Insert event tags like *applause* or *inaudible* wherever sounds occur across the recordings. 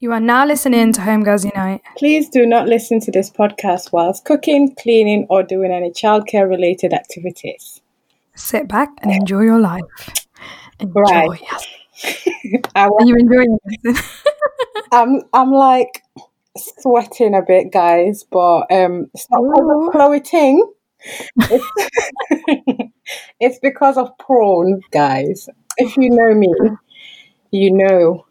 You are now listening to Homegirls Unite. Please do not listen to this podcast whilst cooking, cleaning, or doing any childcare related activities. Sit back and enjoy your life. Enjoy. Right. Are *laughs* you enjoying this? *laughs* I'm I'm like sweating a bit, guys, but um, it's not because of Chloe Ting. It's, *laughs* it's because of prawns, guys. If you know me, you know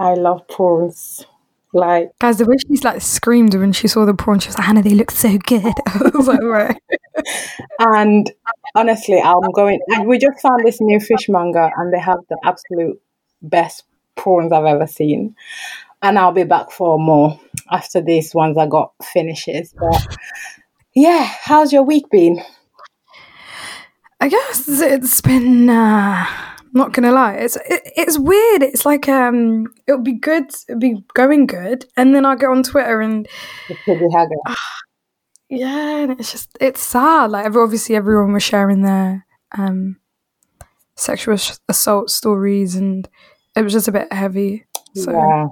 I love prawns. Like Guys, the way she's like screamed when she saw the prawn, she was like, Hannah, they look so good. *laughs* I was like, right. *laughs* And honestly, I'm going. We just found this new fishmonger, and they have the absolute best prawns I've ever seen. And I'll be back for more after this ones I got finishes. But yeah, how's your week been? I guess it's been uh not gonna lie, it's it, it's weird. It's like um it'll be good, it'll be going good, and then I go on Twitter and pretty yeah, and it's just it's sad. Like obviously everyone was sharing their um sexual ass- assault stories, and it was just a bit heavy. So Yeah.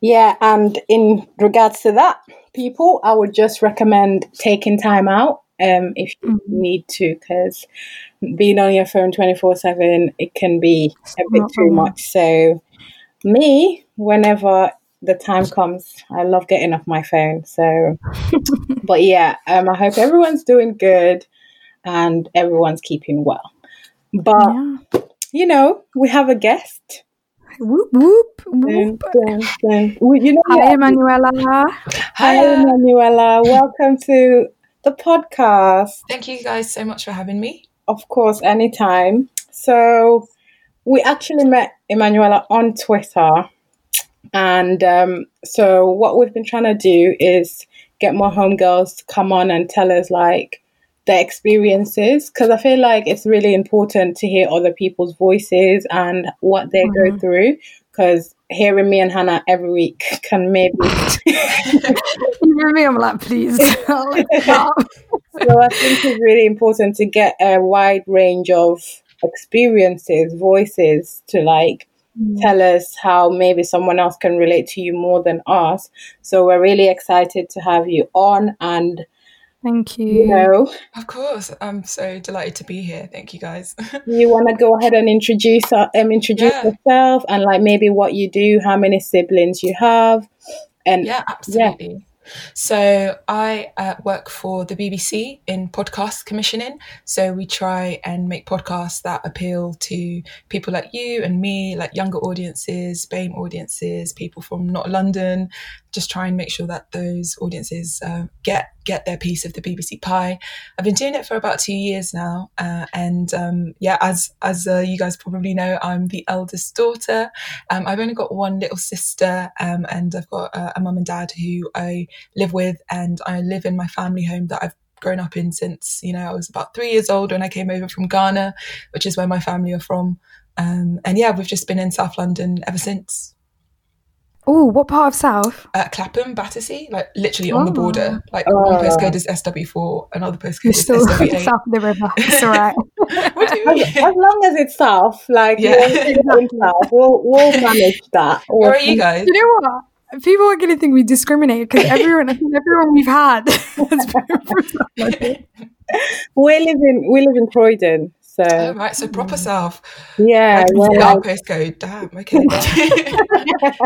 Yeah, and in regards to that, people, I would just recommend taking time out um, if you Mhm. need to, because being on your phone 24 7, it can be a bit too fun. much. So, me, whenever the time comes, I love getting off my phone. So, *laughs* but yeah, um, I hope everyone's doing good and everyone's keeping well. But, yeah. you know, we have a guest. Whoop whoop Dun, whoop. dun, dun. Well, You know, Hi, Emanuela. Hi, Emanuela. Welcome to the podcast. Thank you guys so much for having me. Of course, anytime. So, we actually met Emanuela on Twitter. And um, so, what we've been trying to do is get more homegirls to come on and tell us like their experiences because I feel like it's really important to hear other people's voices and what they go Mhm. through. Because hearing me and Hannah every week *laughs* can maybe *laughs* *laughs* You hear me? I'm like, please. Like, so I think it's really important to get a wide range of experiences, voices to like mm. tell us how maybe someone else can relate to you more than us. So we're really excited to have you on and Thank you. you know, Of course, I'm so delighted to be here. Thank you guys. *laughs* you want to go ahead and introduce uh, um introduce Yeah. yourself and like maybe what you do, how many siblings you have and yeah, absolutely. So I uh, work for the BBC in podcast commissioning. So we try and make podcasts that appeal to people like you and me, like younger audiences, BAME audiences, people from not London. Just try and make sure that those audiences uh, get get their piece of the BBC pie. I've been doing it for about two years now, uh, and um, yeah, as as uh, you guys probably know, I'm the eldest daughter. Um, I've only got one little sister, um, and I've got a mum and dad who I live with, and I live in my family home that I've grown up in since you know I was about three years old when I came over from Ghana, which is where my family are from. Um, and yeah, we've just been in South London ever since. Oh, what part of South? Uh, Clapham, Battersea, like literally on the Oh. border. Like Oh. one postcode is SW4, another postcode You're is still *laughs* SW8. south of the river. It's all right. *laughs* what do you mean? as, as long as it's south, like Yeah. we're in south, we'll, we'll *laughs* manage that. Where are you guys? you know what? People are going to think we discriminate because everyone, I think everyone we've had has been from South London. We live in we live in Croydon, so Oh, right, so proper south. yeah, I can our postcode. Damn, okay. *laughs* *laughs*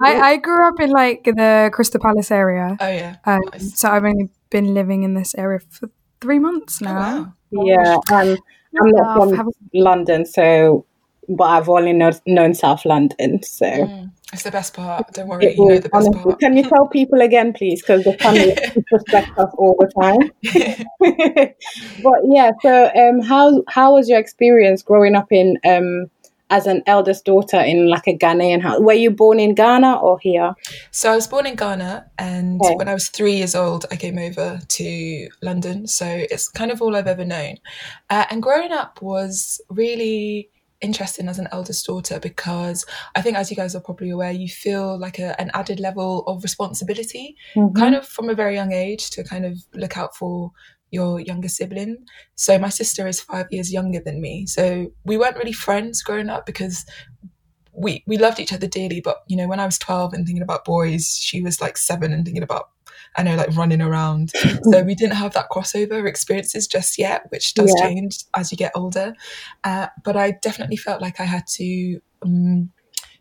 I, I grew up in like the Crystal Palace area. oh yeah. Um, Nice. So I've only been living in this area for three months Oh, now. wow. yeah, um, I'm not South, from London, so but I've only know, known South London, so. Mm, it's the best part. Don't worry, It you know the best honestly. part. Can you *laughs* tell people again, please? Because the family *laughs* disrespect us all the time. *laughs* but yeah, so um, how how was your experience growing up in um as an eldest daughter in like a Ghanaian house? Were you born in Ghana or here? So I was born in Ghana, and Okay. when I was three years old, I came over to London. So it's kind of all I've ever known. Uh, and growing up was really interesting as an eldest daughter because I think, as you guys are probably aware, you feel like a, an added level of responsibility, Mm-hmm. kind of from a very young age, to kind of look out for your younger sibling. So my sister is five years younger than me. So we weren't really friends growing up because we we loved each other dearly. But you know, when I was twelve and thinking about boys, she was like seven and thinking about I know, like running around. *laughs* so we didn't have that crossover experiences just yet, which does yeah. change as you get older. Uh, but I definitely felt like I had to um,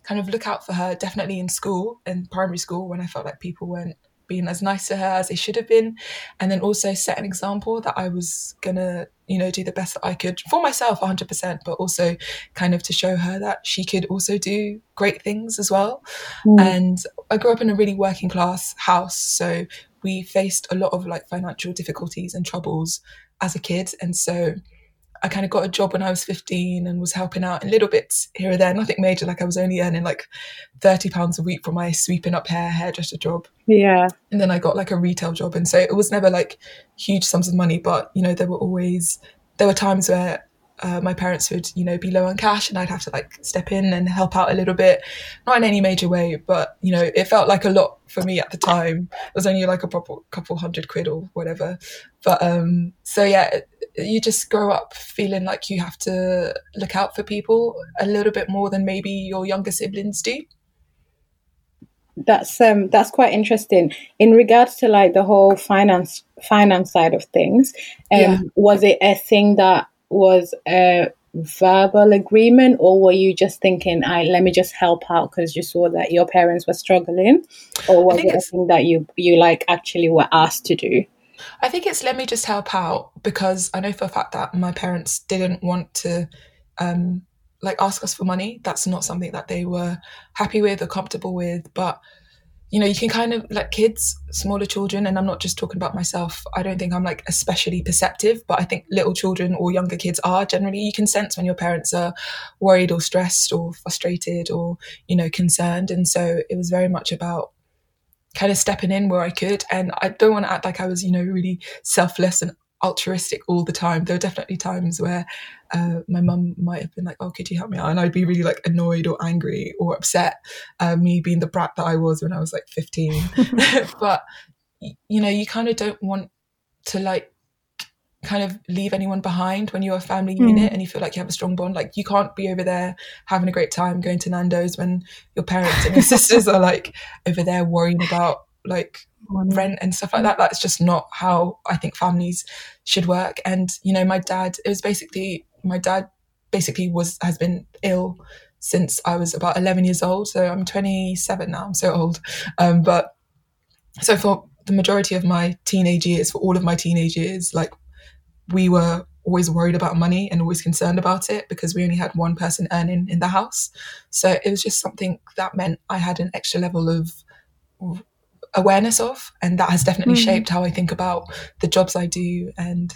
kind of look out for her, definitely in school, in primary school, when I felt like people weren't being as nice to her as they should have been. And then also set an example that i was gonna you know do the best that i could for myself 100% but also kind of to show her that she could also do great things as well. Mm. and i grew up in a really working class house so we faced a lot of like financial difficulties and troubles as a kid. And so I kind of got a job when I was 15 and was helping out in little bits here or there, nothing major. Like I was only earning like 30 pounds a week for my sweeping up hair, hairdresser job. Yeah. And then I got like a retail job. And so it was never like huge sums of money, but you know, there were always, there were times where uh, my parents would, you know, be low on cash and I'd have to like step in and help out a little bit. Not in any major way, but, you know, it felt like a lot for me at the time. It was only like a proper couple hundred quid or whatever. But um, so yeah, you just grow up feeling like you have to look out for people a little bit more than maybe your younger siblings do that's um that's quite interesting in regards to like the whole finance finance side of things um yeah. was it a thing that was a verbal agreement or were you just thinking i let me just help out because you saw that your parents were struggling or was it a thing that you you like actually were asked to do I think it's let me just help out because I know for a fact that my parents didn't want to um, like ask us for money. That's not something that they were happy with or comfortable with. But you know, you can kind of like kids, smaller children, and I'm not just talking about myself. I don't think I'm like especially perceptive, but I think little children or younger kids are generally. You can sense when your parents are worried or stressed or frustrated or you know concerned, and so it was very much about kind of stepping in where I could. And I don't want to act like I was, you know, really selfless and altruistic all the time. There were definitely times where uh, my mum might have been like, "Oh, could you help me out?" And I'd be really like annoyed or angry or upset. Uh, me being the brat that I was when I was like fifteen, *laughs* *laughs* but you know, you kind of don't want to like kind of leave anyone behind when you're a family mm. unit and you feel like you have a strong bond. Like you can't be over there having a great time going to Nando's when your parents and your *laughs* sisters are like over there worrying about like rent and stuff like that. That's just not how I think families should work. And you know, my dad, it was basically my dad basically was has been ill since I was about 11 years old. So I'm 27 now. I'm so old. Um, but so for the majority of my teenage years, for all of my teenage years, like we were always worried about money and always concerned about it because we only had one person earning in the house. So it was just something that meant I had an extra level of awareness of, and that has definitely mm-hmm. shaped how I think about the jobs I do and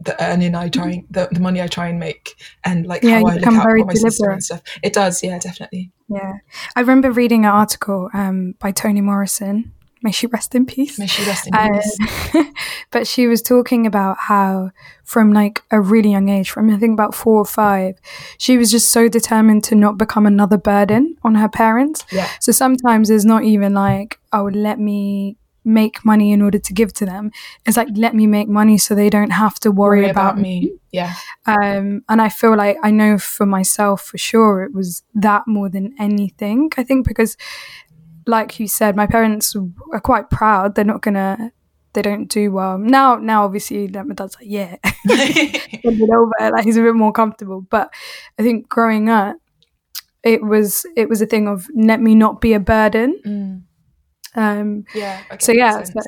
the earning I try, mm-hmm. the, the money I try and make, and like yeah, how I look out for my sister and stuff. It does, yeah, definitely. Yeah, I remember reading an article um, by Toni Morrison May she rest in peace. May she rest in peace. Uh, *laughs* but she was talking about how, from like a really young age, from I think about four or five, she was just so determined to not become another burden on her parents. Yeah. So sometimes it's not even like, oh, let me make money in order to give to them. It's like, let me make money so they don't have to worry, worry about, about, me. Yeah. Um, and I feel like I know for myself for sure it was that more than anything. I think because like you said, my parents are quite proud. They're not gonna. They don't do well now. Now, obviously, like, my dad's like, yeah, *laughs* over. Like he's a bit more comfortable. But I think growing up, it was it was a thing of let me not be a burden. Mm. Um, yeah. So yeah, so,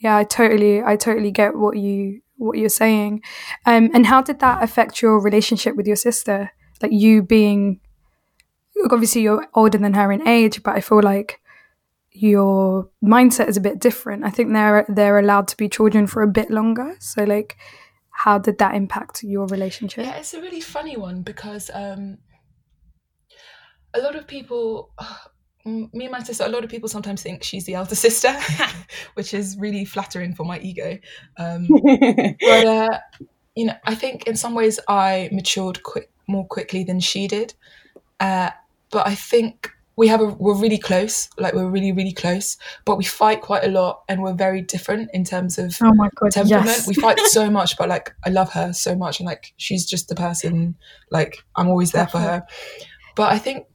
yeah, I totally, I totally get what you what you're saying. Um, and how did that affect your relationship with your sister? Like you being obviously you're older than her in age, but I feel like your mindset is a bit different. I think they're they're allowed to be children for a bit longer. So like how did that impact your relationship? Yeah, it's a really funny one because um a lot of people *sighs* me and my sister, a lot of people sometimes think she's the elder sister, *laughs* which is really flattering for my ego. Um, *laughs* but uh, you know, I think in some ways I matured quick more quickly than she did. Uh, but I think we have a we're really close like we're really really close but we fight quite a lot and we're very different in terms of oh my God, temperament yes. we fight so *laughs* much but like i love her so much and like she's just the person like i'm always there for her but i think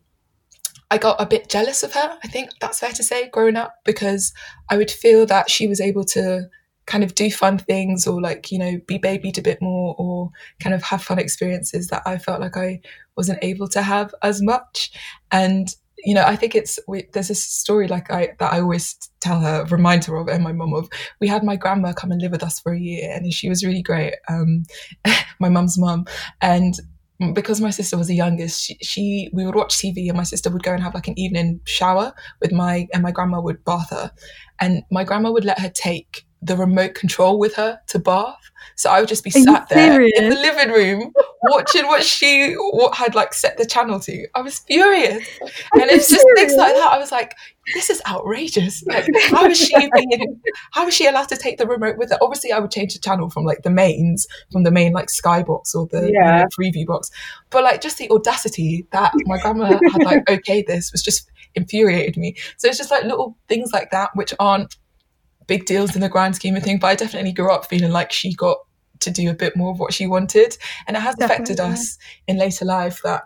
I got a bit jealous of her. I think that's fair to say growing up because I would feel that she was able to kind of do fun things or like you know be babied a bit more or kind of have fun experiences that I felt like I wasn't able to have as much. And you know I think it's we, there's this story like I that I always tell her remind her of and my mum of. We had my grandma come and live with us for a year and she was really great um *laughs* my mum's mum and because my sister was the youngest, she, she, we would watch TV and my sister would go and have like an evening shower with my and my grandma would bath her, and my grandma would let her take the remote control with her to bath. So I would just be Are sat there serious? in the living room watching what she what had like set the channel to. I was furious, and you it's just things like serious? that. I was like, this is outrageous. Like, how is she being? How is she allowed to take the remote with her? Obviously, I would change the channel from like the mains, from the main like skybox or the you know, Yeah. preview box. But like just the audacity that my grandma had like okay this was just infuriated me. So it's just like little things like that which aren't big deals in the grand scheme of things. But I definitely grew up feeling like she got to do a bit more of what she wanted, and it has affected us in later life. That,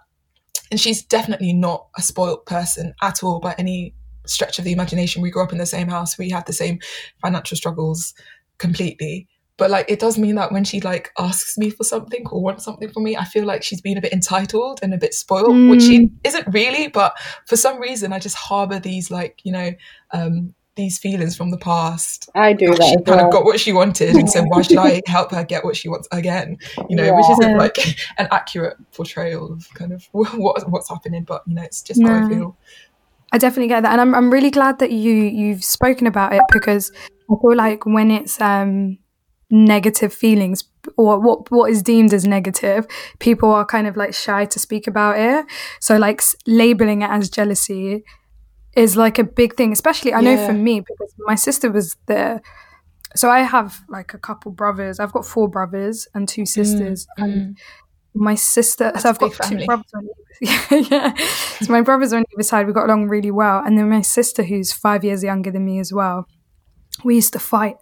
and she's definitely not a spoilt person at all by any stretch of the imagination. We grew up in the same house. We had the same financial struggles completely. But like it does mean that when she like asks me for something or wants something from me, I feel like she's been a bit entitled and a bit spoiled, which she isn't really. But for some reason, I just harbor these like you know um, these feelings from the past. I do She that as kind well. of got what she wanted, and so why should I *laughs* help her get what she wants again? You know, which isn't like an accurate portrayal of kind of *laughs* what what's happening. But you know, it's just how I feel. I definitely get that, and I'm I'm really glad that you you've spoken about it because I feel like when it's um negative feelings or what what is deemed as negative, people are kind of like shy to speak about it. So like labeling it as jealousy is like a big thing, especially I know for me because my sister was there. So I have like a couple brothers. I've got four brothers and two sisters, and my sister. That's so I've got two brothers on either *laughs* yeah. So my brothers on either side, we got along really well, and then my sister, who's five years younger than me as well, we used to fight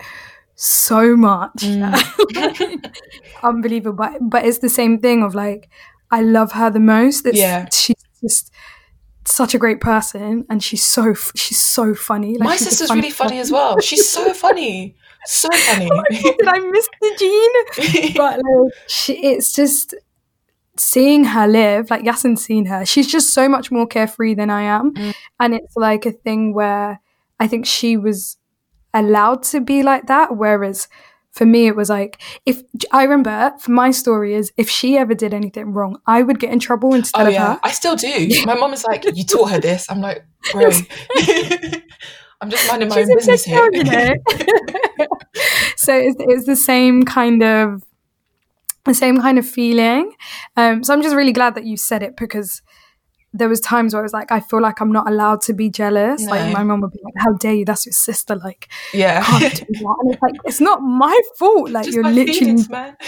so much, *laughs* unbelievable. But but it's the same thing of like, I love her the most. It's, Yeah. she's just such a great person, and she's so she's so funny. Like, My sister's really funniest funny as well. *laughs* She's so funny, so *laughs* funny. Did I miss the gene? *laughs* but like, she, it's just seeing her live like Yasin's seen her she's just so much more carefree than I am Mm. and it's like a thing where I think she was allowed to be like that whereas for me it was like if I remember for my story is if she ever did anything wrong I would get in trouble instead Oh of yeah, her I still do. *laughs* My mom is like, "You taught her this." I'm like, "Bro, *laughs* I'm just minding my She's own business here." you *laughs* know? so it's, it's the same kind of the same kind of feeling. Um, so I'm just really glad that you said it because there was times where I was like, I feel like I'm not allowed to be jealous. Like my mom would be like, "How dare you? That's your sister." Like, yeah, can't do that. And it's like it's not my fault. Like just you're literally feelings,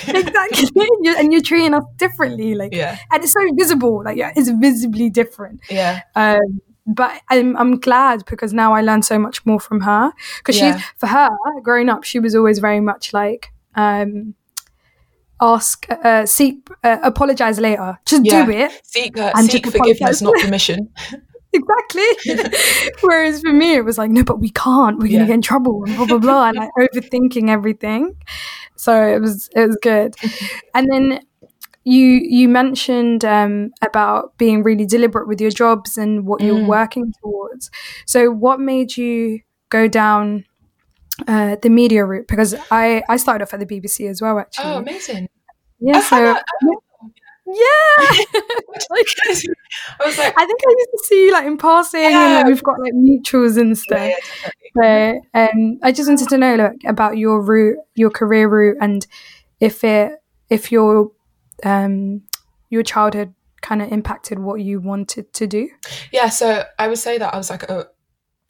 exactly, *laughs* *laughs* and you're treating us differently. Like, yeah, and it's so visible. Like, yeah, it's visibly different. yeah, Um, but I'm I'm glad because now I learn so much more from her. Because Yeah. she's for her growing up, she was always very much like um, ask, uh, seek, uh, apologize later. Just Yeah. do it seek uh, And seek forgiveness, not *laughs* permission. exactly. *laughs* Whereas for me, it was like, no, but we can't. We're Yeah. gonna get in trouble and blah blah blah, and *laughs* like overthinking everything. So it was it was good. And then you you mentioned um, about being really deliberate with your jobs and what you're Mm. working towards. So what made you go down uh, the media route? Because I I started off at the BBC as well, actually. Oh, amazing! yeah. Oh, So Hannah, yeah. *laughs* Like, I was like, I think I used to see you like in passing, and Yeah. we've got like mutuals and stuff. yeah. So, um, I just wanted to know like, about your route, your career route, and if it, if your, um, your childhood kind of impacted what you wanted to do. Yeah, so I would say that I was like a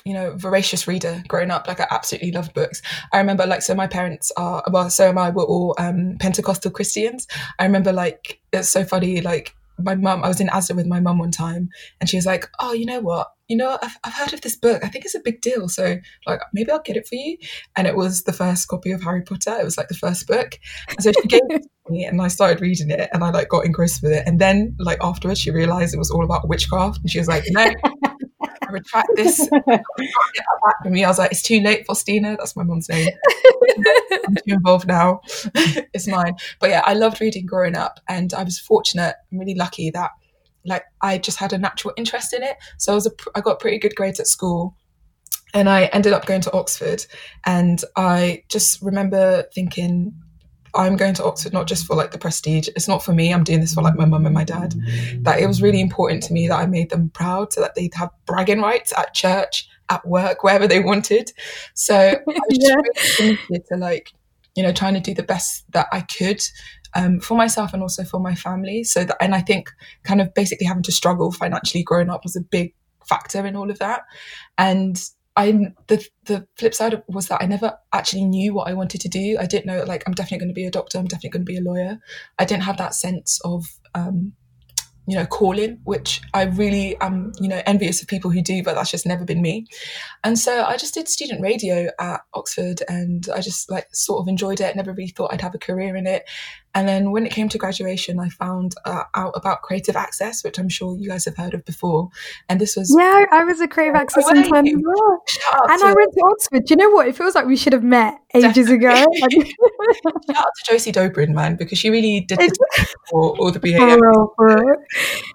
you know voracious reader growing up like i absolutely loved books i remember like so my parents are well so am i we're all um pentecostal christians i remember like it's so funny like my mum, I was in Asda with my mum one time, and she was like, "Oh, you know what? You know, I've, I've heard of this book. I think it's a big deal. So, like, maybe I'll get it for you." And it was the first copy of Harry Potter. It was like the first book, and so she gave it to me, and I started reading it, and I like got engrossed with it. And then, like afterwards, she realized it was all about witchcraft, and she was like, "No." I retract this. *laughs* back from me. I was like, it's too late, Faustina. That's my mom's name. *laughs* I'm too involved now. *laughs* it's mine. But yeah, I loved reading growing up, and I was fortunate, I'm really lucky that like I just had a natural interest in it. So I was a, I got pretty good grades at school, and I ended up going to Oxford, and I just remember thinking. I'm going to Oxford not just for like the prestige. It's not for me. I'm doing this for like my mum and my dad. That it was really important to me that I made them proud so that they'd have bragging rights at church at work, wherever they wanted. So I *laughs* was yeah. really committed to like, you know, trying to do the best that I could um, for myself and also for my family. So that, and I think kind of basically having to struggle financially growing up was a big factor in all of that. And I'm the the flip side was that I never actually knew what I wanted to do. I didn't know like I'm definitely going to be a doctor. I'm definitely going to be a lawyer. I didn't have that sense of um, you know, calling, which I really am, you know, envious of people who do, but that's just never been me. And so I just did student radio at Oxford and I just like sort of enjoyed it, never really thought I'd have a career in it. And then when it came to graduation, I found uh, out about Creative Access, which I'm sure you guys have heard of before. And this was yeah, I was a Creative oh, Access intern and I went to Oxford. Do you know what? It feels like we should have met ages definitely. ago. *laughs* Shout out to Josie Dobrin, man, because she really did *laughs* for all the BA.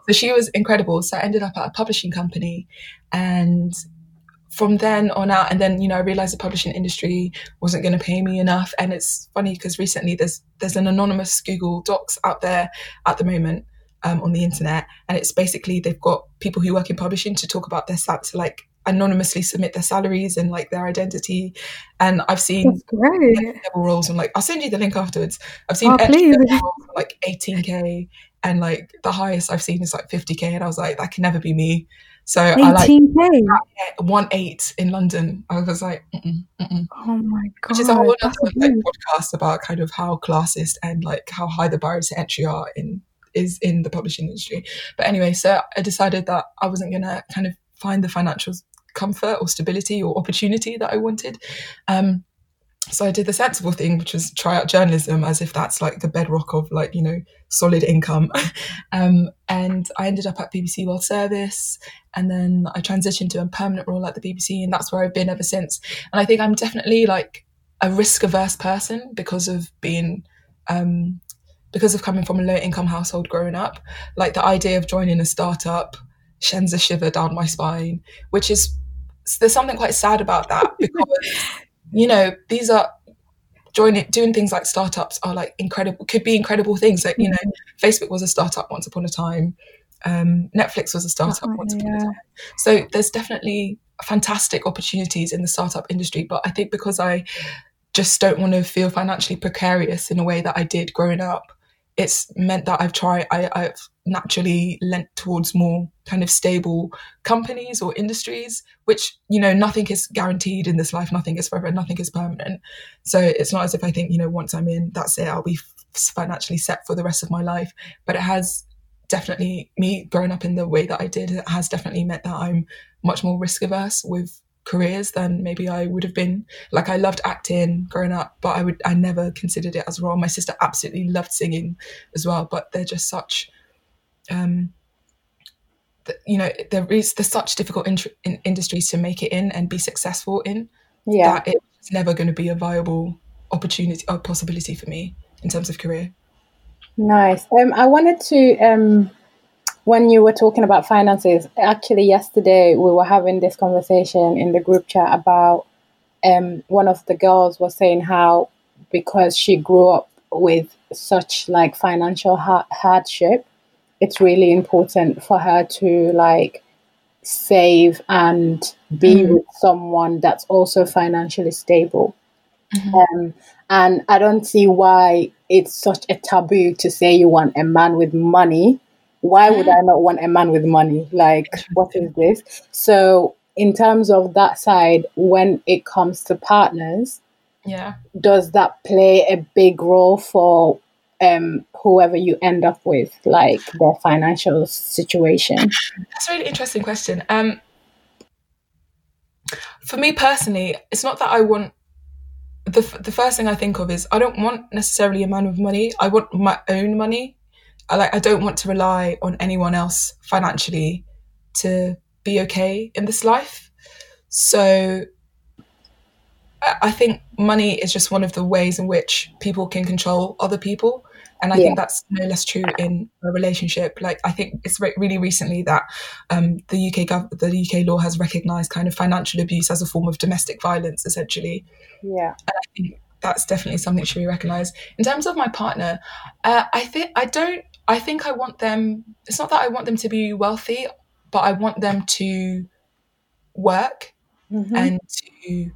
So she was incredible. So I ended up at a publishing company, and from then on out, and then you know, I realized the publishing industry wasn't going to pay me enough. And it's funny because recently there's there's an anonymous Google Docs out there at the moment um, on the internet, and it's basically they've got people who work in publishing to talk about their to like anonymously submit their salaries and like their identity. And I've seen level roles and like I'll send you the link afterwards. I've seen oh, like 18k and like the highest I've seen is like 50k, and I was like, that can never be me. So 18K. I like one eight in London. I was like, mm-mm, mm-mm. oh my god, which is a whole other like, podcast about kind of how classist and like how high the barriers to entry are in is in the publishing industry. But anyway, so I decided that I wasn't gonna kind of find the financial comfort or stability or opportunity that I wanted. Um, so I did the sensible thing, which was try out journalism as if that's like the bedrock of like, you know, solid income. *laughs* um, and I ended up at BBC World Service and then I transitioned to a permanent role at the BBC and that's where I've been ever since. And I think I'm definitely like a risk averse person because of being, um, because of coming from a low income household growing up. Like the idea of joining a startup sends a shiver down my spine, which is, there's something quite sad about that *laughs* because you know, these are joining doing things like startups are like incredible could be incredible things like you know mm-hmm. facebook was a startup once upon a time um, netflix was a startup oh, once yeah. upon a time so there's definitely fantastic opportunities in the startup industry but i think because i just don't want to feel financially precarious in a way that i did growing up it's meant that I've tried, I, I've naturally lent towards more kind of stable companies or industries, which, you know, nothing is guaranteed in this life, nothing is forever, nothing is permanent. So it's not as if I think, you know, once I'm in, that's it, I'll be financially set for the rest of my life. But it has definitely, me growing up in the way that I did, it has definitely meant that I'm much more risk averse with careers than maybe I would have been. Like I loved acting growing up, but I would I never considered it as a role. My sister absolutely loved singing as well, but they're just such um you know there is there's such difficult in, in industries to make it in and be successful in yeah that it's never going to be a viable opportunity or possibility for me in terms of career nice um i wanted to um when you were talking about finances, actually yesterday we were having this conversation in the group chat about um, one of the girls was saying how because she grew up with such like financial ha- hardship, it's really important for her to like save and be mm-hmm. with someone that's also financially stable. Mm-hmm. Um, and I don't see why it's such a taboo to say you want a man with money why would I not want a man with money? Like, what is this? So, in terms of that side, when it comes to partners, yeah, does that play a big role for um, whoever you end up with, like their financial situation? That's a really interesting question. Um, for me personally, it's not that I want the the first thing I think of is I don't want necessarily a man with money. I want my own money. I like I don't want to rely on anyone else financially to be okay in this life. So I think money is just one of the ways in which people can control other people. And I yeah. think that's no less true in a relationship. Like I think it's re- really recently that um, the UK gov- the UK law has recognised kind of financial abuse as a form of domestic violence, essentially. Yeah, and I think that's definitely something that should be recognised. In terms of my partner, uh, I think I don't. I think I want them. It's not that I want them to be wealthy, but I want them to work mm-hmm. and to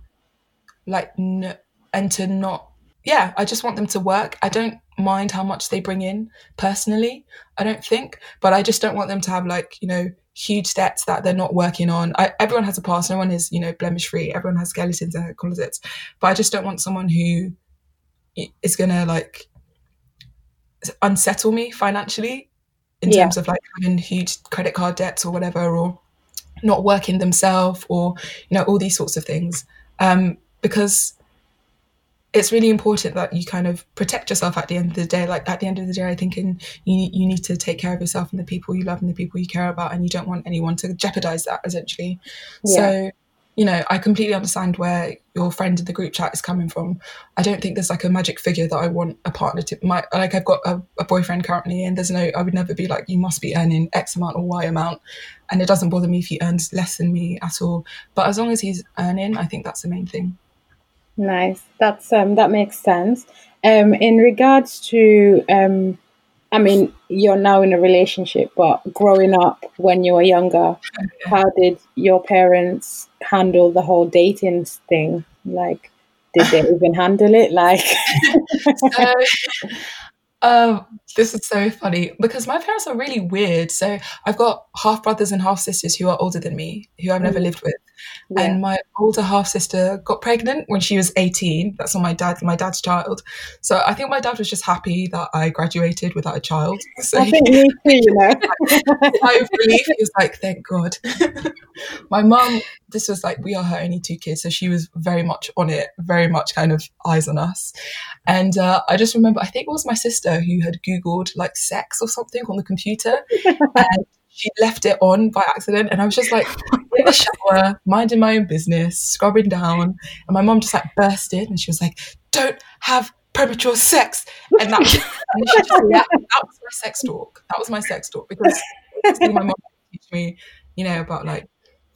like n- and to not yeah i just want them to work i don't mind how much they bring in personally i don't think but i just don't want them to have like you know huge debts that they're not working on I, everyone has a past no one is you know blemish free everyone has skeletons in their closets but i just don't want someone who is gonna like unsettle me financially in yeah. terms of like having huge credit card debts or whatever or not working themselves or you know all these sorts of things um because it's really important that you kind of protect yourself at the end of the day. Like at the end of the day, I think in, you you need to take care of yourself and the people you love and the people you care about, and you don't want anyone to jeopardize that essentially. Yeah. So, you know, I completely understand where your friend in the group chat is coming from. I don't think there's like a magic figure that I want a partner to. My like I've got a, a boyfriend currently, and there's no. I would never be like you must be earning X amount or Y amount, and it doesn't bother me if he earns less than me at all. But as long as he's earning, I think that's the main thing. Nice. That's um that makes sense. Um in regards to um I mean you're now in a relationship but growing up when you were younger, how did your parents handle the whole dating thing? Like did they *laughs* even handle it like so, *laughs* um, this is so funny because my parents are really weird. So I've got half brothers and half sisters who are older than me, who I've never mm. lived with. Yeah. And my older half sister got pregnant when she was 18. That's on my dad, my dad's child. So I think my dad was just happy that I graduated without a child. *laughs* So I think me too, you know. *laughs* of relief. He was like, thank God. *laughs* my mum, this was like, we are her only two kids. So she was very much on it, very much kind of eyes on us. And uh, I just remember, I think it was my sister who had Googled like sex or something on the computer. and she left it on by accident. And I was just like in the shower, minding my own business, scrubbing down. And my mom just like burst in and she was like, don't have premature sex. And that, and just, that, that was my sex talk. That was my sex talk because my mom teach me, you know, about like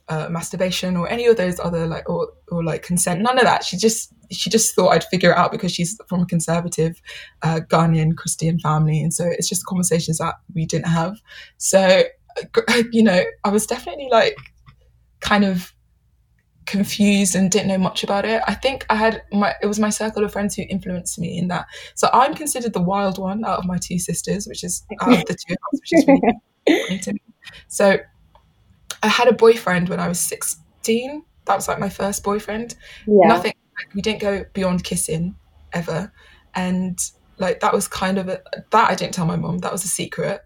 uh, masturbation or any of those other like or or like consent. None of that. She just she just thought I'd figure it out because she's from a conservative uh, Ghanaian Christian family, and so it's just conversations that we didn't have. So *laughs* you know, I was definitely like kind of confused and didn't know much about it. I think I had my it was my circle of friends who influenced me in that. So I'm considered the wild one out of my two sisters, which is *laughs* out of the two of us, which is really to me. So I had a boyfriend when I was 16. That was like my first boyfriend. Yeah. Nothing like, we didn't go beyond kissing ever. And like that was kind of a, that I didn't tell my mom. That was a secret.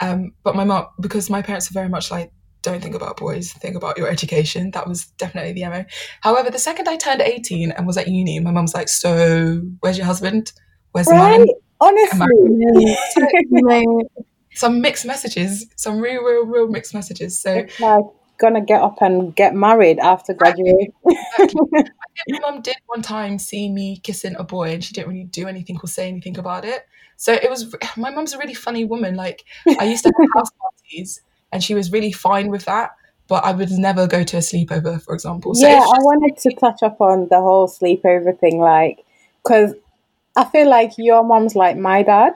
Um, but my mom, because my parents are very much like, don't think about boys, think about your education. That was definitely the MO. However, the second I turned 18 and was at uni, my mom's like, so where's your husband? Where's right? the man? Honestly. *laughs* *laughs* some mixed messages, some real, real, real mixed messages. So it's like gonna get up and get married after graduating. Exactly. *laughs* my mom did one time see me kissing a boy, and she didn't really do anything or say anything about it. So it was *sighs* my mom's a really funny woman. Like I used to have house parties, and she was really fine with that. But I would never go to a sleepover, for example. So yeah, just- I wanted to touch up on the whole sleepover thing, like because I feel like your mom's like my dad.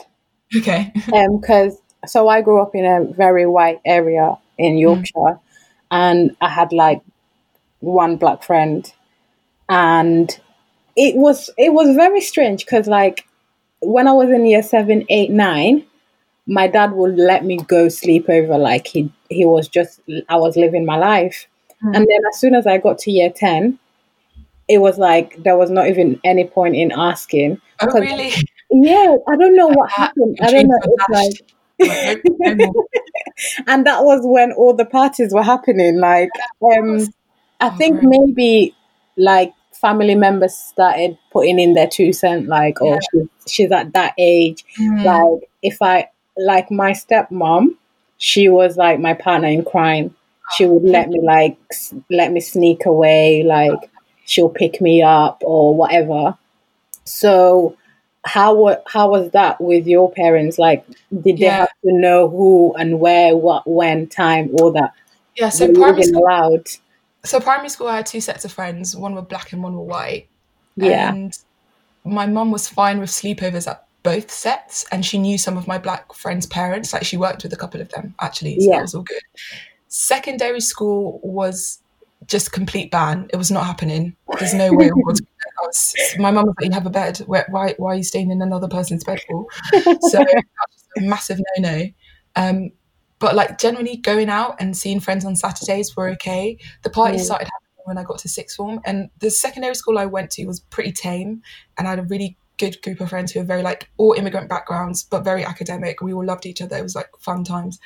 *laughs* Okay. um, because so I grew up in a very white area in mm. Yorkshire, mm. and I had like one black friend, and it was it was very strange because like when I was in year seven, eight, nine, my dad would let me go sleep over like he he was just I was living my life. Mm. And then as soon as I got to year 10, it was like there was not even any point in asking. Oh, really? Yeah, I don't know what *laughs* happened. I don't know. It's like. *laughs* and that was when all the parties were happening. Like, um, I think maybe like family members started putting in their two cent, like, oh, she's, she's at that age. Mm. Like, if I, like my stepmom, she was like my partner in crime. She would let me like s- let me sneak away, like she'll pick me up or whatever. So how wa- how was that with your parents? Like, did they Yeah. have to know who and where, what, when, time, all that? Yeah, so primary school, allowed? So primary school, I had two sets of friends. One were black and one were white. Yeah, And my mum was fine with sleepovers at both sets, and she knew some of my black friends' parents. Like she worked with a couple of them actually, so Yeah. that was all good. Secondary school was just complete ban. It was not happening. There's no way. was- my mum was like, "You have a bed. Where, why? Why are you staying in another person's bed for?" So that was a massive no-no. Um, but like generally going out and seeing friends on Saturdays were okay. The parties Mm. started happening when I got to sixth form, and the secondary school I went to was pretty tame, and I had a really good group of friends who were very like all immigrant backgrounds, but very academic. We all loved each other. It was like fun times,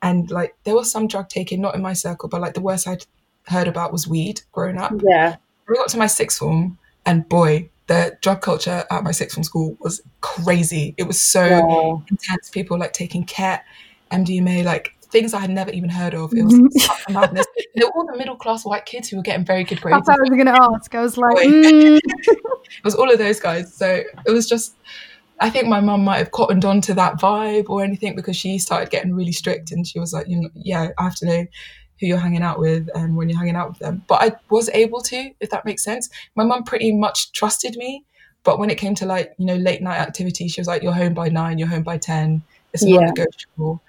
and like there was some drug taking, not in my circle, but like the worst I'd heard about was weed growing up. yeah, We got to my sixth form, and boy, the drug culture at my sixth form school was crazy. It was so wow. intense. People like taking ket, MDMA, like things I had never even heard of. It was *laughs* such a madness. They were all the middle class white kids who were getting very good grades. thought I was going to ask. I was like, mm. *laughs* It was all of those guys. So it was just, I think my mum might have cottoned on to that vibe or anything because she started getting really strict and she was like, you know, yeah, I have to know who you're hanging out with and when you're hanging out with them. But I was able to, if that makes sense. My mum pretty much trusted me. But when it came to like, you know, late night activity, she was like, you're home by nine, you're home by 10. It's Yeah. non-negotiable.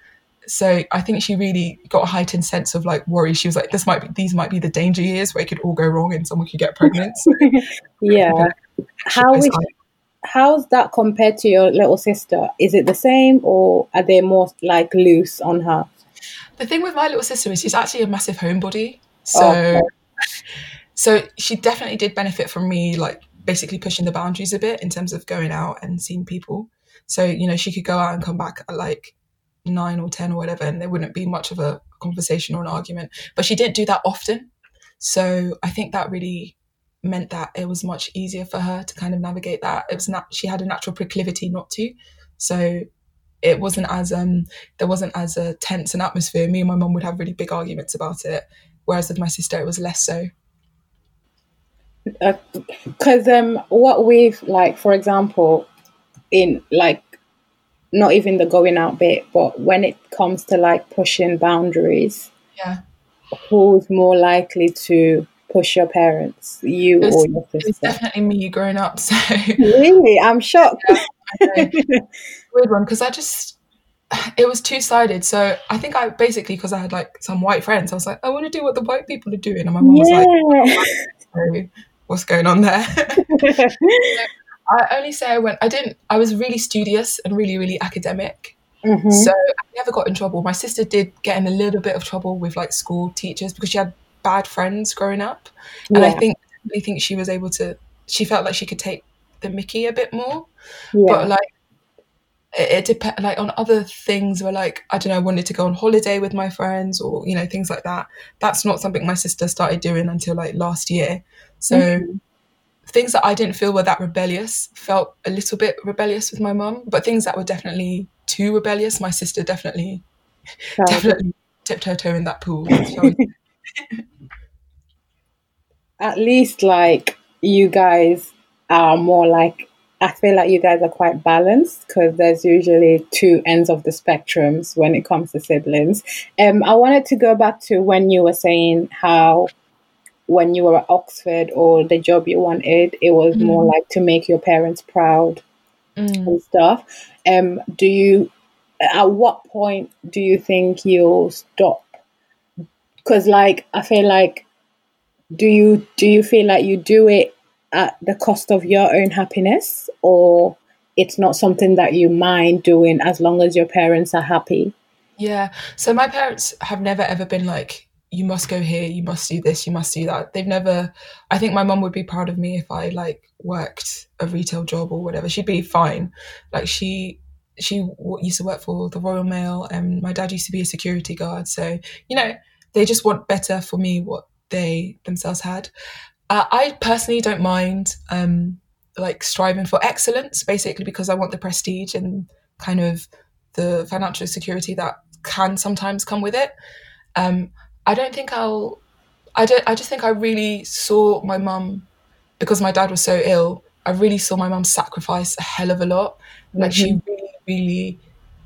So I think she really got a heightened sense of like worry. She was like, this might be, these might be the danger years where it could all go wrong and someone could get pregnant. *laughs* Yeah. *laughs* How is how's that compared to your little sister? Is it the same or are they more like loose on her? The thing with my little sister is she's actually a massive homebody. So Oh, Okay. *laughs* so she definitely did benefit from me like basically pushing the boundaries a bit in terms of going out and seeing people. So, you know, she could go out and come back at like nine or ten or whatever, and there wouldn't be much of a conversation or an argument. But she didn't do that often. So I think that really meant that it was much easier for her to kind of navigate that. It was not she had a natural proclivity not to. So it wasn't as um there wasn't as a tense an atmosphere. Me and my mum would have really big arguments about it. Whereas with my sister it was less so. because um what we've like for example in like not even the going out bit but when it comes to like pushing boundaries Yeah. who's more likely to push your parents you It's- or your It's sister definitely me growing up. *laughs* So really i'm shocked *laughs* weird one because I just it was two sided. So I think I basically because I had like some white friends, I was like, I want to do what the white people are doing, and my mum was like, "Oh, What's going on there? *laughs* I only say I went. I didn't. I was really studious and really, really academic. Mhm. So I never got in trouble. My sister did get in a little bit of trouble with like school teachers because she had bad friends growing up, and I think I think she was able to. She felt like she could take the Mickey a bit more, yeah but like it, it depends. Like on other things, where like I don't know, I wanted to go on holiday with my friends or you know things like that. That's not something my sister started doing until like last year. So Mhm. Things that I didn't feel were that rebellious felt a little bit rebellious with my mum, but things that were definitely too rebellious, my sister definitely *laughs* definitely tipped her toe in that pool. shall we say. at least like you guys are more like I feel like you guys are quite balanced because there's usually two ends of the spectrums when it comes to siblings. Um, I wanted to go back to when you were saying how when you were at Oxford or the job you wanted, it was more Mm. like to make your parents proud Mm. and stuff. Um, do you? At what point do you think you'll stop? Because, like, I feel like, do you do you feel like you do it at the cost of your own happiness, or it's not something that you mind doing as long as your parents are happy? Yeah. So my parents have never ever been like, you must go here, you must do this, you must do that. They've never. I think my mum would be proud of me if I like worked a retail job or whatever. She'd be fine. Like she she used to work for the Royal Mail, and my dad used to be a security guard. So you know, they just want better for me what they themselves had. Uh, I personally don't mind um, like striving for excellence, basically because I want the prestige and kind of the financial security that can sometimes come with it. Um, I don't think I'll. I don't. I just think I really saw my mum because my dad was so ill. I really saw my mum sacrifice a hell of a lot. Like mm-hmm. she really, really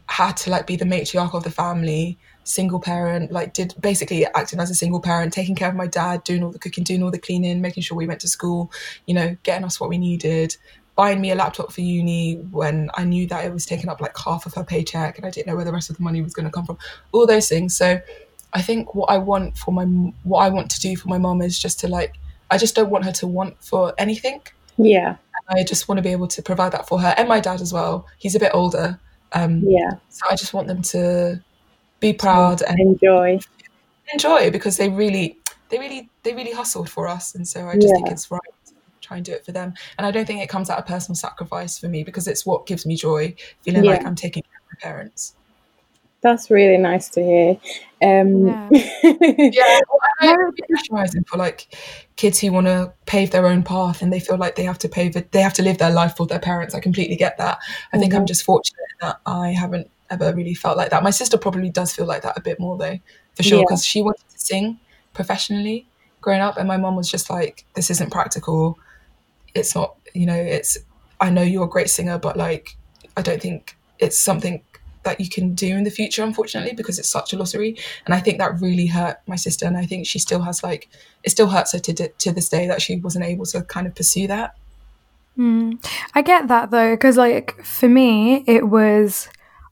had to like be the matriarch of the family single parent, like did basically acting as a single parent, taking care of my dad, doing all the cooking, doing all the cleaning, making sure we went to school, you know, getting us what we needed, buying me a laptop for uni when I knew that it was taking up like half of her paycheck and I didn't know where the rest of the money was going to come from. All those things. So I think what I want for my what I want to do for my mom is just to like I just don't want her to want for anything. Yeah. I just want to be able to provide that for her and my dad as well. He's a bit older. Um, yeah. So I just want them to be proud and enjoy enjoy because they really they really they really hustled for us and so i just yeah. think it's right to try and do it for them and i don't think it comes out of personal sacrifice for me because it's what gives me joy feeling yeah. like i'm taking care of my parents that's really nice to hear. Um, yeah, *laughs* yeah well, *laughs* pressurizing for like kids who want to pave their own path and they feel like they have to pave it, they have to live their life for their parents. I completely get that. I think mm-hmm. I'm just fortunate that I haven't ever really felt like that. My sister probably does feel like that a bit more though, for sure, because yeah. she wanted to sing professionally growing up, and my mom was just like, "This isn't practical. It's not. You know, it's. I know you're a great singer, but like, I don't think it's something." That you can do in the future unfortunately because it's such a lottery and i think that really hurt my sister and i think she still has like it still hurts her to, to this day that she wasn't able to kind of pursue that mm. i get that though because like for me it was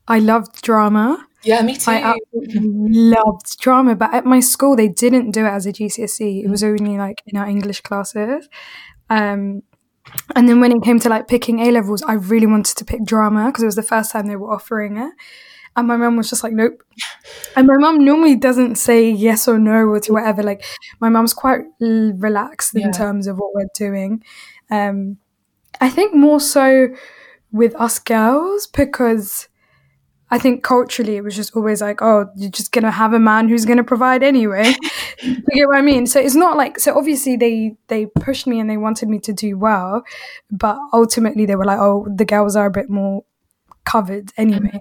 I loved drama. Yeah, me too. I *laughs* loved drama, but at my school they didn't do it as a GCSE. It was only like in our English classes. Um, and then when it came to like picking A levels, I really wanted to pick drama because it was the first time they were offering it. And my mum was just like, nope. And my mum normally doesn't say yes or no or to whatever. Like, my mum's quite relaxed in terms of what we're doing. Um, I think more so with us girls because I think culturally it was just always like, oh, you're just gonna have a man who's gonna provide anyway. *laughs* you get what I mean? So it's not like so obviously they they pushed me and they wanted me to do well, but ultimately they were like, oh, the girls are a bit more covered anyway.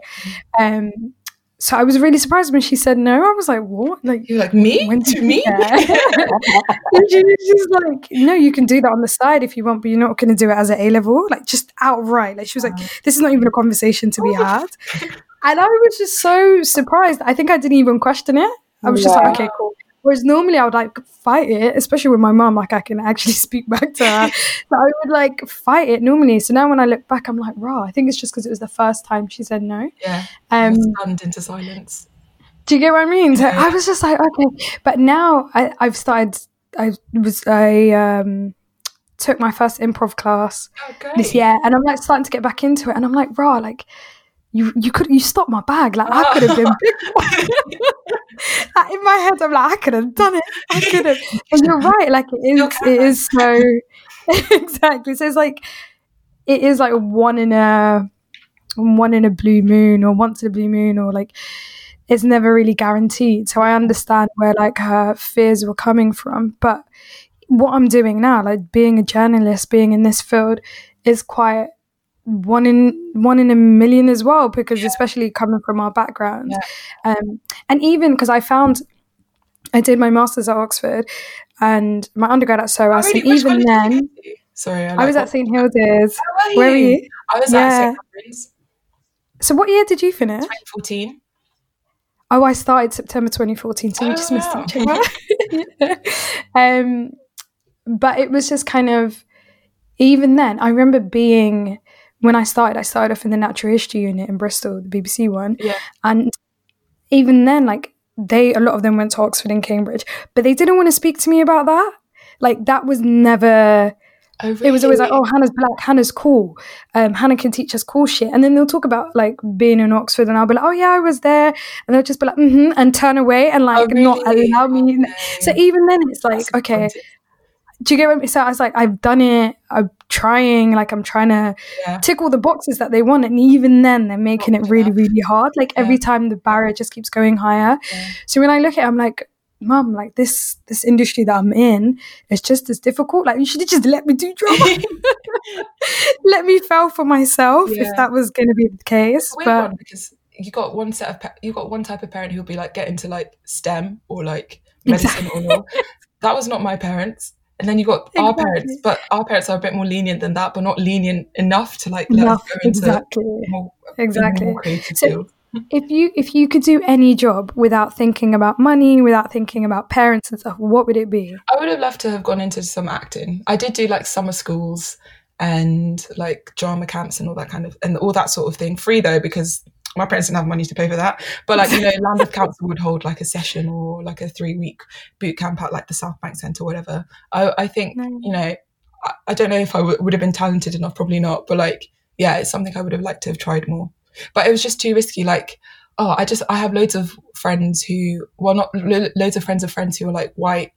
Mm-hmm. Um so I was really surprised when she said no. I was like, "What?" Like you're like me when to *laughs* me? *laughs* and she was just like, "No, you can do that on the side if you want, but you're not going to do it as an A level." Like just outright. Like she was like, "This is not even a conversation to be had." And I was just so surprised. I think I didn't even question it. I was just like, okay, cool. Whereas normally I would like fight it, especially with my mom, like I can actually *laughs* speak back to her. *laughs* so I would like fight it normally. So now when I look back, I'm like, raw. I think it's just because it was the first time she said no. Yeah. Um, stunned into silence. Do you get what I mean? So yeah. I was just like, okay. But now I, I've started, I was, I, um, took my first improv class oh, this year and I'm like starting to get back into it and I'm like raw like you you could you stopped my bag like I could have been ah. *laughs* in my head I'm like I could have done it. I could have and you're right like it is it is so *laughs* exactly. So it's like it is like one in a one in a blue moon or once in a blue moon or like it's never really guaranteed. So I understand where like her fears were coming from. But what I'm doing now like being a journalist being in this field is quite one in one in a million as well because yeah. especially coming from our background yeah. um, and even because i found i did my master's at oxford and my undergrad at soas really? and even then sorry i, I was at st hilda's oh, where were you i was yeah. at st so what year did you finish 2014 oh i started september 2014 so oh, we just missed wow. each other um but it was just kind of even then i remember being when I started, I started off in the natural history unit in Bristol, the BBC one. Yeah. And even then, like they, a lot of them went to Oxford and Cambridge, but they didn't want to speak to me about that. Like that was never Oh, really? It was always like, oh, Hannah's black, Hannah's cool, um, Hannah can teach us cool shit. And then they'll talk about like being in Oxford, and I'll be like, oh yeah, I was there, and they'll just be like, mm-hmm, and turn away and like Oh, not allow me. So even then, it's like, That's okay. Do you get what I mean? So I was like, I've done it, I'm trying, like I'm trying to Yeah. tick all the boxes that they want, and even then, they're making it really, really hard. Like Yeah. every time the barrier just keeps going higher. Yeah. So when I look at it, I'm like, Mum, like this this industry that I'm in is just as difficult. Like you should have just let me do drama. *laughs* let me fail for myself if that was going to be the case. But because you got one set of pa- you got one type of parent who'll be like get into like STEM or like medicine or law. That was not my parents. And then you've got our parents, but our parents are a bit more lenient than that, but not lenient enough to like let us enough, go into exactly, more, exactly. more creative So- field. If you if you could do any job without thinking about money, without thinking about parents and stuff, what would it be? I would have loved to have gone into some acting. I did do like summer schools and like drama camps and all that kind of and all that sort of thing. Free though because my parents didn't have money to pay for that. But like you know, Lambeth *laughs* Council would hold like a session or like a three week boot camp at like the South Bank Centre or whatever. I, I think No. you know, I, I don't know if I w- would have been talented enough. Probably not. But like yeah, it's something I would have liked to have tried more. But it was just too risky. Like oh, I just I have loads of friends who well not lo- loads of friends of friends who are like white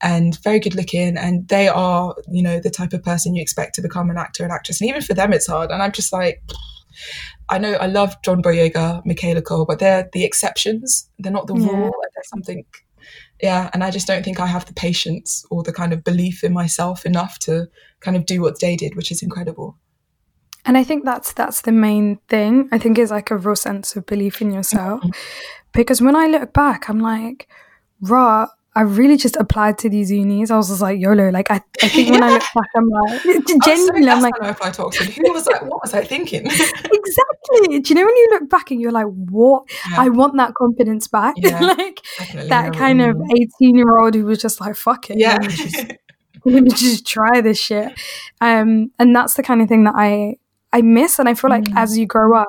and very good looking and they are you know the type of person you expect to become an actor and actress and even for them it's hard and i'm just like i know i love john boyega michaela coel but they're the exceptions they're not the Yeah. rule there's something yeah and i just don't think i have the patience or the kind of belief in myself enough to kind of do what they did which is incredible And I think that's that's the main thing. I think is like a real sense of belief in yourself. Mm-hmm. Because when I look back, I'm like, raw. I really just applied to these unis. I was just like YOLO. Like I, I think when I *laughs* look back, I'm like *laughs* genuinely, I'm I'm like when I applied to. Who was like, what was I thinking? *laughs* exactly. Do you know when you look back and you're like, what? Yeah. I want that confidence back. Yeah. like that what kind you of 18 year old who was just like, fuck it. yeah. Let me just, just try this shit. Um, and that's the kind of thing that I I miss. And I feel like Mm. as you grow up,